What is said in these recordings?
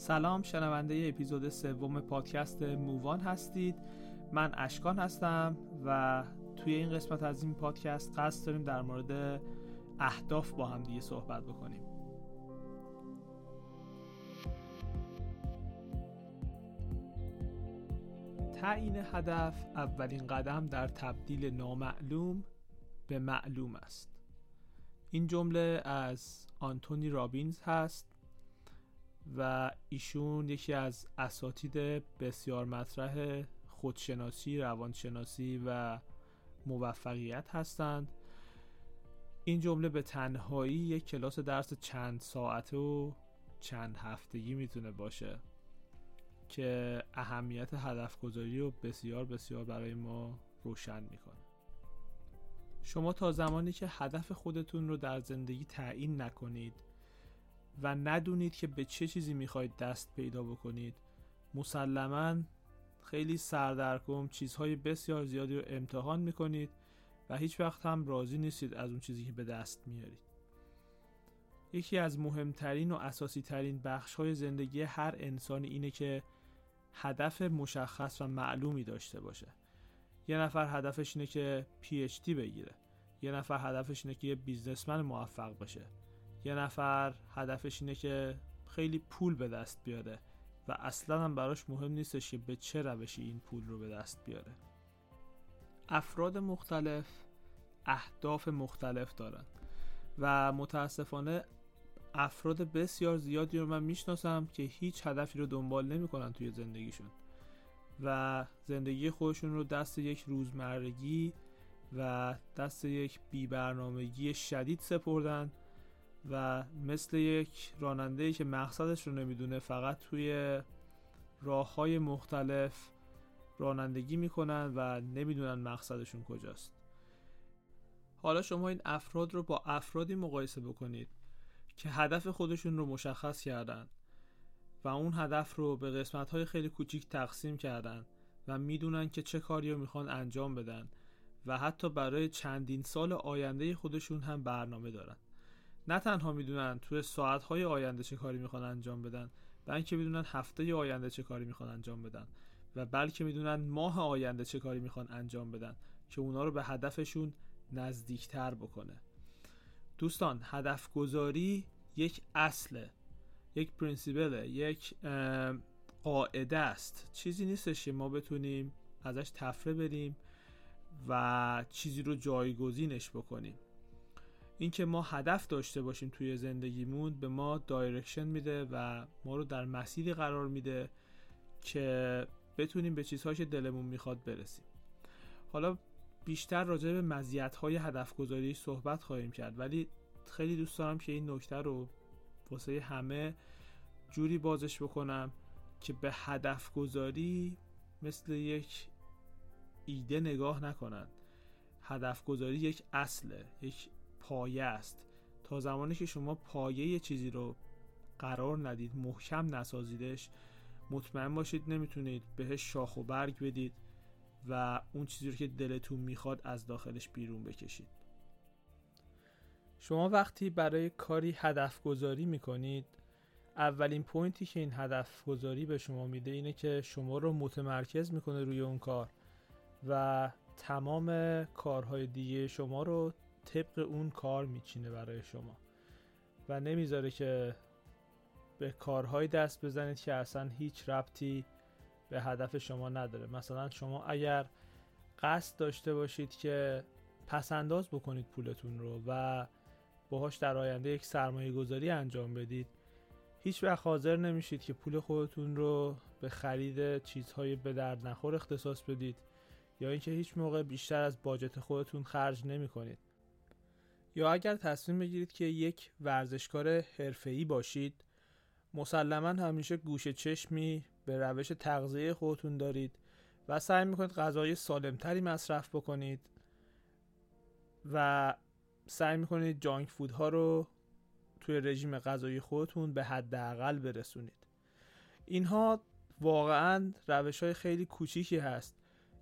سلام شنونده اپیزود سوم پادکست مووان هستید. من اشکان هستم و توی این قسمت از این پادکست قصد داریم در مورد اهداف با هم دیگه صحبت بکنیم. تعیین هدف اولین قدم در تبدیل نامعلوم به معلوم است. این جمله از آنتونی رابینز هست. و ایشون یکی از اساتید بسیار مطرح خودشناسی، روانشناسی و موفقیت هستند. این جمله به تنهایی یک کلاس درس چند ساعته و چند هفتگی می‌تونه باشه که اهمیت هدف گذاری رو بسیار بسیار برای ما روشن می‌کنه. شما تا زمانی که هدف خودتون رو در زندگی تعیین نکنید و ندونید که به چه چیزی می‌خواید دست پیدا بکنید. مسلما خیلی سردرگم چیزهای بسیار زیادی رو امتحان می‌کنید و هیچ وقت هم راضی نیستید از اون چیزی که به دست میارید. یکی از مهمترین و اساسی ترین بخش های زندگی هر انسانی اینه که هدف مشخص و معلومی داشته باشه. یه نفر هدفش اینه که پی بگیره. یه نفر هدفش اینه که یه بیزنسمن موفق بشه یه نفر هدفش اینه که خیلی پول به دست بیاره و اصلا هم براش مهم نیستش که به چه روشی این پول رو به دست بیاره. افراد مختلف اهداف مختلف دارن و متاسفانه افراد بسیار زیادی رو من می‌شناسم که هیچ هدفی رو دنبال نمی‌کنن توی زندگیشون و زندگی خودشون رو دست یک روزمرگی و دست یک بیبرنامگی شدید سپردن و مثل یک راننده که مقصدش رو نمی‌دونه فقط توی راه های مختلف رانندگی می‌کنن و نمی‌دونن مقصدشون کجاست. حالا شما این افراد رو با افرادی مقایسه بکنید که هدف خودشون رو مشخص کردن و اون هدف رو به قسمت های خیلی کوچیک تقسیم کردن و می‌دونن که چه کاری رو می‌خوان انجام بدن و حتی برای چندین سال آینده خودشون هم برنامه دارن. نه تنها می‌دونن توی ساعتهای آینده چه کاری می‌خوان انجام بدن بلکه می‌دونن هفته آینده چه کاری می‌خوان انجام بدن و بلکه می‌دونن ماه آینده چه کاری می‌خوان انجام بدن که اونا رو به هدفشون نزدیکتر بکنه. دوستان هدف گذاری یک اصله یک principle ه یک قاعده است. چیزی نیستش که ما بتونیم ازش طفره بریم و چیزی رو جایگزینش بکنیم. اینکه ما هدف داشته باشیم توی زندگیمون به ما direction میده و ما رو در مسیری قرار میده که بتونیم به چیزهایی که دلمون می‌خواد برسیم. حالا بیشتر راجع به مزیت های هدف گذاری صحبت خواهیم کرد ولی خیلی دوست دارم که این نکته رو واسه همه جوری بازش بکنم که به هدف گذاری مثل یک ایده نگاه نکنند. هدف گذاری یک اصله یک پایه است. تا زمانی که شما پایه چیزی رو قرار ندید محکم نسازیدش مطمئن باشید نمی‌تونید بهش شاخ و برگ بدید و اون چیزی رو که دلتون می‌خواد از داخلش بیرون بکشید. شما وقتی برای کاری هدف گذاری می‌کنید اولین پوینتی که این هدف گذاری به شما میده اینه که شما رو متمرکز می‌کنه روی اون کار و تمام کارهای دیگه شما رو طبق اون کار میچینه برای شما. و نمی‌ذاره که به کارهای دست بزنید که اصلا هیچ ربطی به هدف شما نداره. مثلا شما اگر قصد داشته باشید که پسنداز بکنید پولتون رو و باهاش در آینده یک سرمایه گذاری انجام بدید هیچ وقت حاضر نمیشید که پول خودتون رو به خرید چیزهای به درد نخور اختصاص بدید یا اینکه هیچ موقع بیشتر از باجت خودتون خرج نمی کنید یا اگر تصمیم بگیرید که یک ورزشکار حرفه‌ای باشید مسلما همیشه گوش چشمی به روش تغذیه خودتون دارید و سعی می‌کنید غذای سالمتری مصرف بکنید و سعی می‌کنید جانک فودها رو توی رژیم غذایی خودتون به حداقل برسونید. اینها واقعا روش های خیلی کوچیکی هست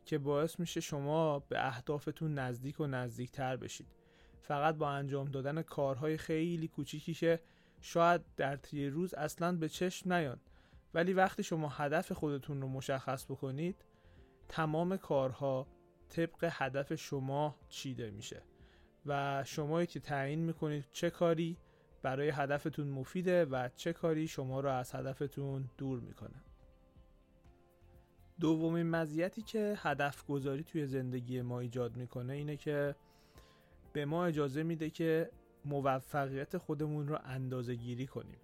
که باعث میشه شما به اهدافتون نزدیک و نزدیکتر بشید. فقط با انجام دادن کارهای خیلی کوچیکی که شاید در طی روز اصلا به چشم نیان. ولی وقتی شما هدف خودتون رو مشخص بکنید تمام کارها طبق هدف شما چیده میشه. و شما که تعیین می‌کنید چه کاری برای هدفتون مفیده و چه کاری شما رو از هدفتون دور می‌کنه. دومین مزیتی که هدف گذاری توی زندگی ما ایجاد می‌کنه اینه که به ما اجازه میده که موفقیت خودمون رو اندازه گیری کنیم.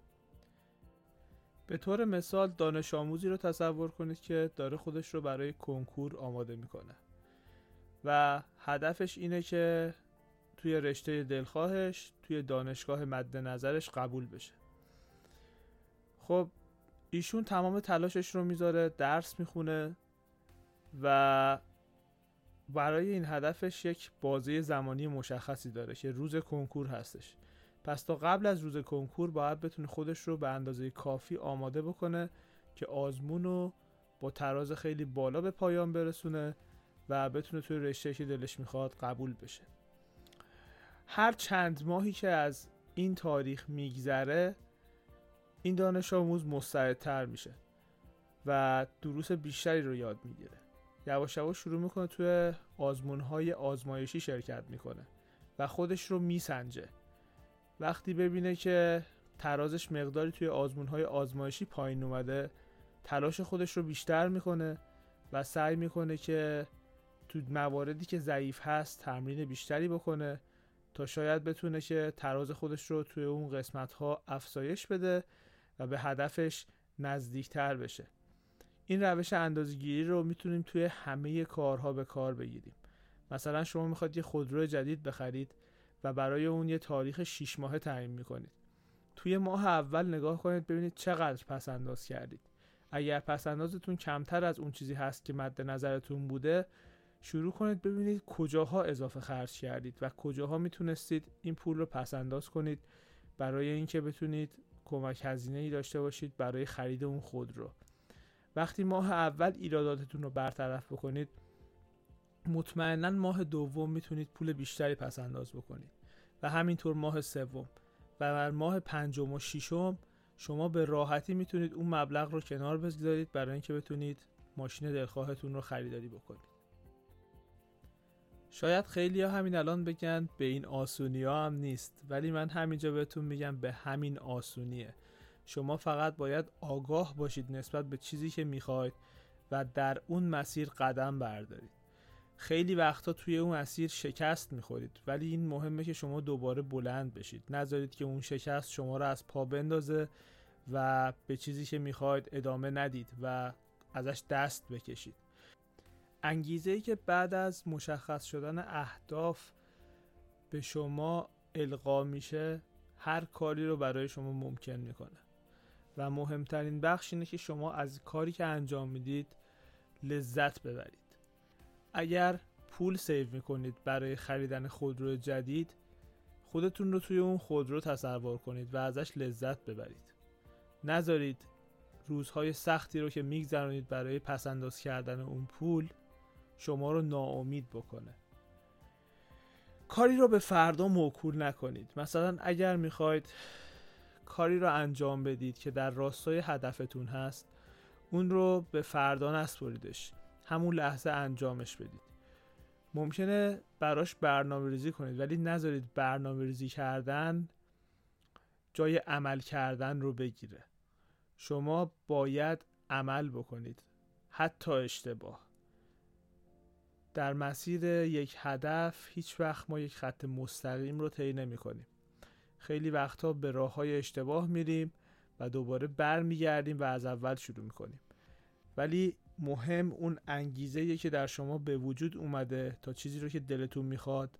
به طور مثال دانش آموزی رو تصور کنید که داره خودش رو برای کنکور آماده می‌کنه. و هدفش اینه که توی رشته دلخواهش توی دانشگاه مد نظرش قبول بشه. خب ایشون تمام تلاشش رو می‌ذاره درس می‌خونه و برای این هدفش یک بازه زمانی مشخصی داره که روز کنکور هستش. پس تا قبل از روز کنکور باید بتونه خودش رو به اندازه کافی آماده بکنه که آزمون رو با تراز خیلی بالا به پایان برسونه و بتونه توی رشته که دلش می‌خواد قبول بشه. هر چند ماهی که از این تاریخ میگذره این دانش آموز مستعدتر میشه و دروس بیشتری رو یاد می‌گیره. یواش یواش شروع می‌کنه توی آزمون های آزمایشی شرکت می‌کنه و خودش رو میسنجه. وقتی ببینه که ترازش مقداری توی آزمون های آزمایشی پایین اومده تلاش خودش رو بیشتر می‌کنه و سعی می‌کنه که تو مواردی که ضعیف هست تمرین بیشتری بکنه تا شاید بتونه که تراز خودش رو توی اون قسمت ها افزایش بده و به هدفش نزدیکتر بشه. این روش اندازگیری رو می‌تونیم توی همه کارها به کار بگیریم. مثلا شما می‌خواد یه خودرو جدید بخرید و برای اون یه تاریخ 6 ماهه تعیین می‌کنید. توی ماه اول نگاه کنید ببینید چقدر پس انداز کردید. اگر پس اندازتون کمتر از اون چیزی هست که مد نظرتون بوده شروع کنید ببینید کجاها اضافه خرج کردید و کجاها می‌تونستید این پول رو پس انداز کنید برای اینکه بتونید کمک هزینه ای داشته باشید برای خرید اون خودرو. وقتی ماه اول ایراداتتون رو برطرف بکنید مطمئنا ماه دوم می‌تونید پول بیشتری پس انداز بکنید. و همینطور ماه سوم. و در ماه پنجم و ششم شما به راحتی می‌تونید اون مبلغ رو کنار بگذارید برای اینکه بتونید ماشین دلخواهتون رو خریداری بکنید. شاید خیلی ها همین الان بگن به این آسونی ها هم نیست ولی من همینجا بهتون میگم به همین آسونیه. شما فقط باید آگاه باشید نسبت به چیزی که می‌خواید و در اون مسیر قدم بردارید. خیلی وقتا توی اون مسیر شکست می‌خورید ولی این مهمه که شما دوباره بلند بشید. نذارید که اون شکست شما رو از پا بندازه و به چیزی که می‌خواید ادامه ندید و ازش دست بکشید. انگیزه ای که بعد از مشخص شدن اهداف به شما القا میشه هر کاری رو برای شما ممکن می‌کنه. و مهمترین بخش اینه که شما از کاری که انجام می‌دید لذت ببرید. اگر پول سیو می‌کنید برای خریدن خودرو جدید خودتون رو توی اون خودرو تصور کنید و ازش لذت ببرید. نذارید روزهای سختی رو که میگذرانید برای پسنداز کردن اون پول شما رو ناامید بکنه. کاری رو به فردا موکول نکنید. مثلا اگر می‌خواید کاری رو انجام بدید که در راستای هدفتون هست اون رو به فردا نسپریدش همون لحظه انجامش بدید. ممکنه براش برنامه ریزی کنید ولی نذارید برنامه ریزی کردن جای عمل کردن رو بگیره. شما باید عمل بکنید. حتی اشتباه. در مسیر یک هدف هیچ وقت ما یک خط مستقیم رو طی نمی کنیم خیلی وقتا به راه های اشتباه میریم و دوباره برمیگردیم و از اول شروع می‌کنیم. ولی مهم اون انگیزه که در شما به وجود اومده تا چیزی رو که دلتون می‌خواد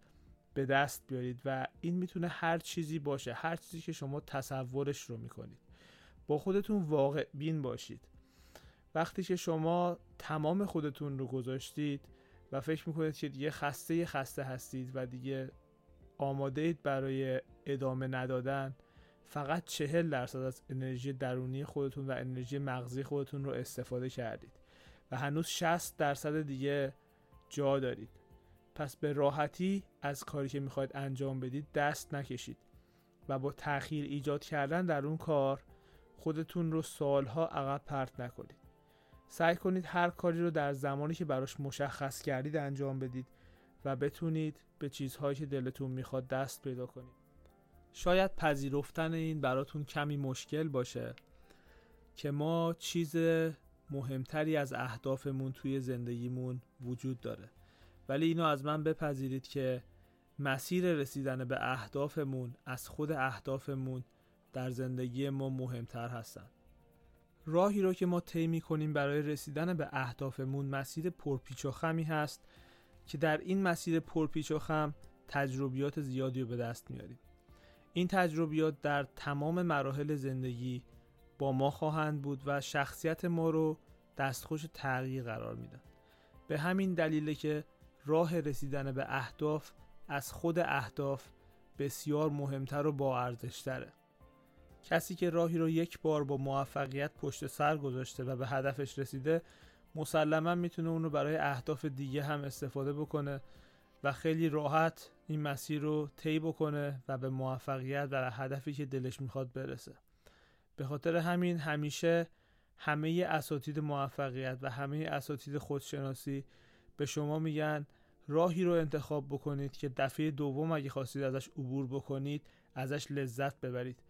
به دست بیارید و این می‌تونه هر چیزی باشه هر چیزی که شما تصورش رو می‌کنید. با خودتون واقع بین باشید. وقتی که شما تمام خودتون رو گذاشتید و فکر می‌کنید که دیگه خسته خسته هستید و دیگه آماده اید برای ادامه ندادن فقط چهل درصد از انرژی درونی خودتون و انرژی مغزی خودتون رو استفاده کردید و هنوز 60 درصد دیگه جا دارید. پس به راحتی از کاری که می‌خواید انجام بدید دست نکشید و با تاخیر ایجاد کردن در اون کار خودتون رو سالها عقب پرت نکنید. سعی کنید هر کاری رو در زمانی که براش مشخص کردید انجام بدید و بتونید به چیزهایی که دلتون می‌خواد دست پیدا کنید. شاید پذیرفتن این براتون کمی مشکل باشه که ما چیز مهمتری از اهدافمون توی زندگیمون وجود داره. ولی اینو از من بپذیرید که مسیر رسیدن به اهدافمون از خود اهدافمون در زندگی ما مهمتر هستن. راهی رو که ما طی کنیم برای رسیدن به اهدافمون مسیر پرپیچ و خمی هست که در این مسیر پرپیچ و خم تجربیات زیادی رو به دست میاریم. این تجربیات در تمام مراحل زندگی با ما خواهند بود و شخصیت ما رو دستخوش تغییر قرار میدن. به همین دلیله که راه رسیدن به اهداف از خود اهداف بسیار مهمتر و با ارزشتره کسی که راهی رو یک بار با موفقیت پشت سر گذاشته و به هدفش رسیده مسلما می‌تونه اونو برای اهداف دیگه هم استفاده بکنه و خیلی راحت این مسیر رو طی بکنه و به موفقیت در هدفی که دلش می‌خواد برسه. به خاطر همین همیشه همه اساتید موفقیت و همه اساتید خودشناسی به شما میگن راهی رو انتخاب بکنید که دفعه دوم اگه خواستید ازش عبور بکنید ازش لذت ببرید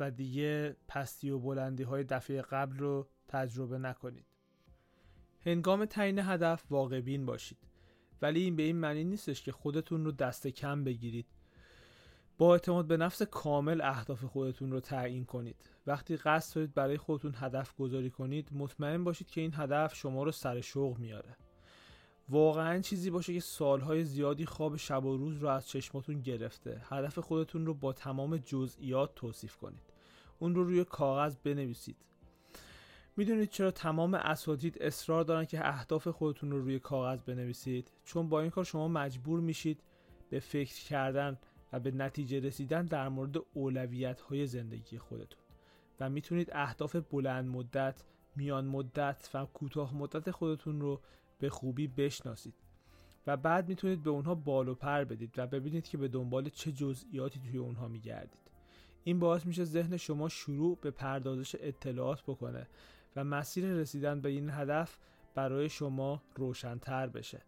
و دیگه پستی و بلندی های دفعه قبل رو تجربه نکنید. هنگام تعیین هدف واقع بین باشید. ولی این به این معنی نیستش که خودتون رو دست کم بگیرید. با اعتماد به نفس کامل اهداف خودتون رو تعیین کنید. وقتی قصد دارید برای خودتون هدف گذاری کنید مطمئن باشید که این هدف شما رو سر شوق میاره. واقعا چیزی باشه که سالهای زیادی خواب شب و روز رو از چشماتون گرفته. هدف خودتون رو با تمام جزئیات توصیف کنید. اون رو روی کاغذ بنویسید. می‌دونید چرا تمام اساتید اصرار دارن که اهداف خودتون رو روی کاغذ بنویسید؟ چون با این کار شما مجبور میشید به فکر کردن و به نتیجه رسیدن در مورد اولویت های زندگی خودتون. و می‌تونید اهداف بلند مدت، میان مدت و کوتاه مدت خودتون رو به خوبی بشناسید. و بعد می‌تونید به اونها بال و پر بدید و ببینید که به دنبال چه جزئیاتی توی اونها میگردید. این باعث میشه ذهن شما شروع به پردازش اطلاعات بکنه و مسیر رسیدن به این هدف برای شما روشنتر بشه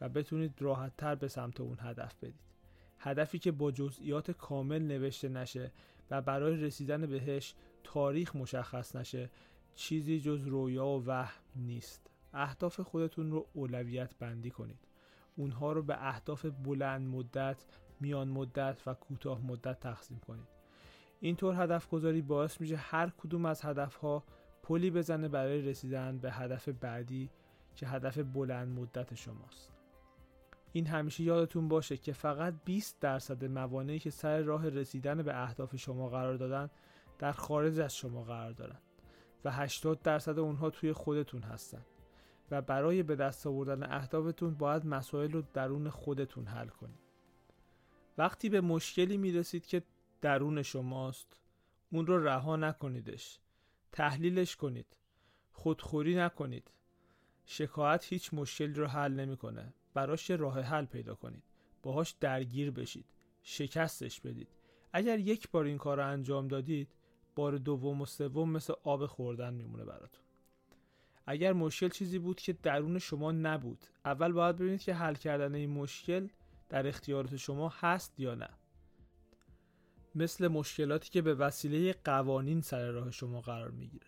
و بتونید راحتتر به سمت اون هدف بدید هدفی که با جزئیات کامل نوشته نشه و برای رسیدن بهش تاریخ مشخص نشه چیزی جز رویا و وهم نیست. اهداف خودتون رو اولویت بندی کنید. اونها رو به اهداف بلند مدت میان مدت و کوتاه مدت تقسیم کنید. اینطور هدف گذاری باعث میشه هر کدوم از هدفها پلی بزنه برای رسیدن به هدف بعدی که هدف بلند مدت شماست. این همیشه یادتون باشه که فقط 20 درصد موانعی که سر راه رسیدن به اهداف شما قرار دادن در خارج از شما قرار دارن و 80 درصد اونها توی خودتون هستن و برای به دست آوردن اهدافتون باید مسائل رو درون خودتون حل کنید. وقتی به مشکلی می‌رسید که درون شماست اون رو رها نکنیدش. تحلیلش کنید. خودخوری نکنید. شکایت هیچ مشکلی رو حل نمی‌کنه. براش راه حل پیدا کنید. باهاش درگیر بشید. شکستش بدید. اگر یک بار این کار رو انجام دادید بار دوم و سوم مثل آب خوردن میمونه براتون. اگر مشکل چیزی بود که درون شما نبود اول باید ببینید که حل کردن این مشکل در اختیارات شما هست یا نه. مثل مشکلاتی که به وسیله قوانین سر راه شما قرار می‌گیره.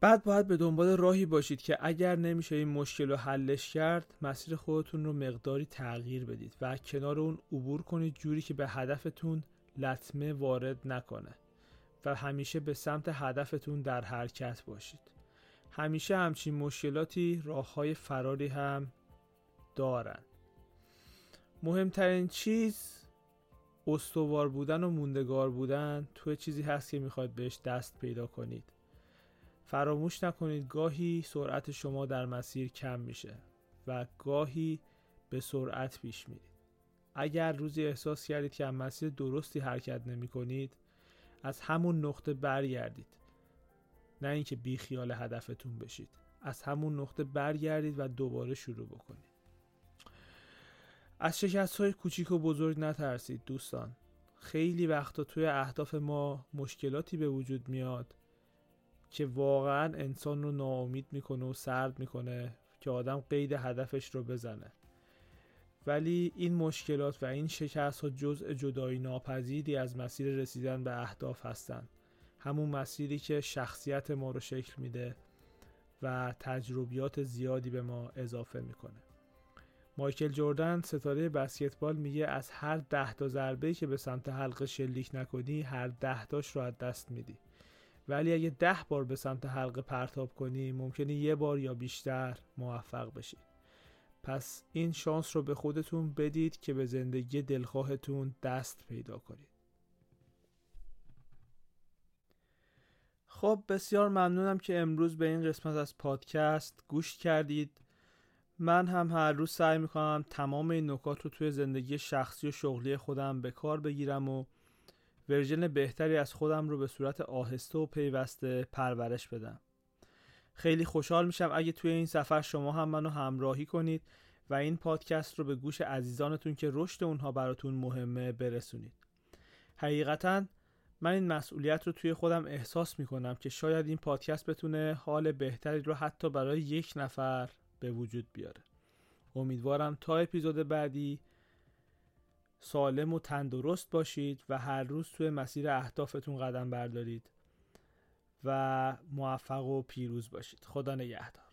بعد باید به دنبال راهی باشید که اگر نمیشه این مشکل رو حلش کرد مسیر خودتون رو مقداری تغییر بدید و کنار اون عبور کنید جوری که به هدفتون لطمه وارد نکنه و همیشه به سمت هدفتون در حرکت باشید. همیشه همچین مشکلاتی راه های فراری هم دارن. مهمترین چیز استوار بودن و موندگار بودن توی چیزی هست که می‌خواید بهش دست پیدا کنید. فراموش نکنید گاهی سرعت شما در مسیر کم میشه و گاهی به سرعت پیش میرید. اگر روزی احساس کردید که مسیر درستی حرکت نمی کنید از همون نقطه برگردید. نه اینکه بی خیال هدفتون بشید از همون نقطه برگردید و دوباره شروع بکنید. از شکست های کوچیک و بزرگ نترسید دوستان. خیلی وقتا توی اهداف ما مشکلاتی به وجود میاد که واقعا انسان رو ناامید می‌کنه و سرد می‌کنه که آدم قید هدفش رو بزنه. ولی این مشکلات و این شکست ها جزء جدایی ناپذیری از مسیر رسیدن به اهداف هستند همون مسیری که شخصیت ما رو شکل میده و تجربیات زیادی به ما اضافه می‌کنه. مایکل جوردن ستاره بسکتبال میگه از هر ده تا ضربه که به سمت حلقه شلیک نکنی هر ده تاش رو از دست میدی. ولی اگه ده بار به سمت حلقه پرتاب کنی ممکنه یه بار یا بیشتر موفق بشی. پس این شانس رو به خودتون بدید که به زندگی دلخواهتون دست پیدا کنید. خب بسیار ممنونم که امروز به این قسمت از پادکست گوش کردید. من هم هر روز سعی می‌کنم تمام این نکات رو توی زندگی شخصی و شغلی خودم به کار بگیرم و ورژن بهتری از خودم رو به صورت آهسته و پیوسته پرورش بدم. خیلی خوشحال میشم اگه توی این سفر شما هم منو همراهی کنید و این پادکست رو به گوش عزیزانتون که رشد اونها براتون مهمه برسونید. حقیقتا من این مسئولیت رو توی خودم احساس می‌کنم که شاید این پادکست بتونه حال بهتری رو حتی برای یک نفر به وجود بیاره. امیدوارم تا اپیزود بعدی سالم و تندرست باشید و هر روز توی مسیر اهدافتون قدم بردارید و موفق و پیروز باشید. خدا نگهدار.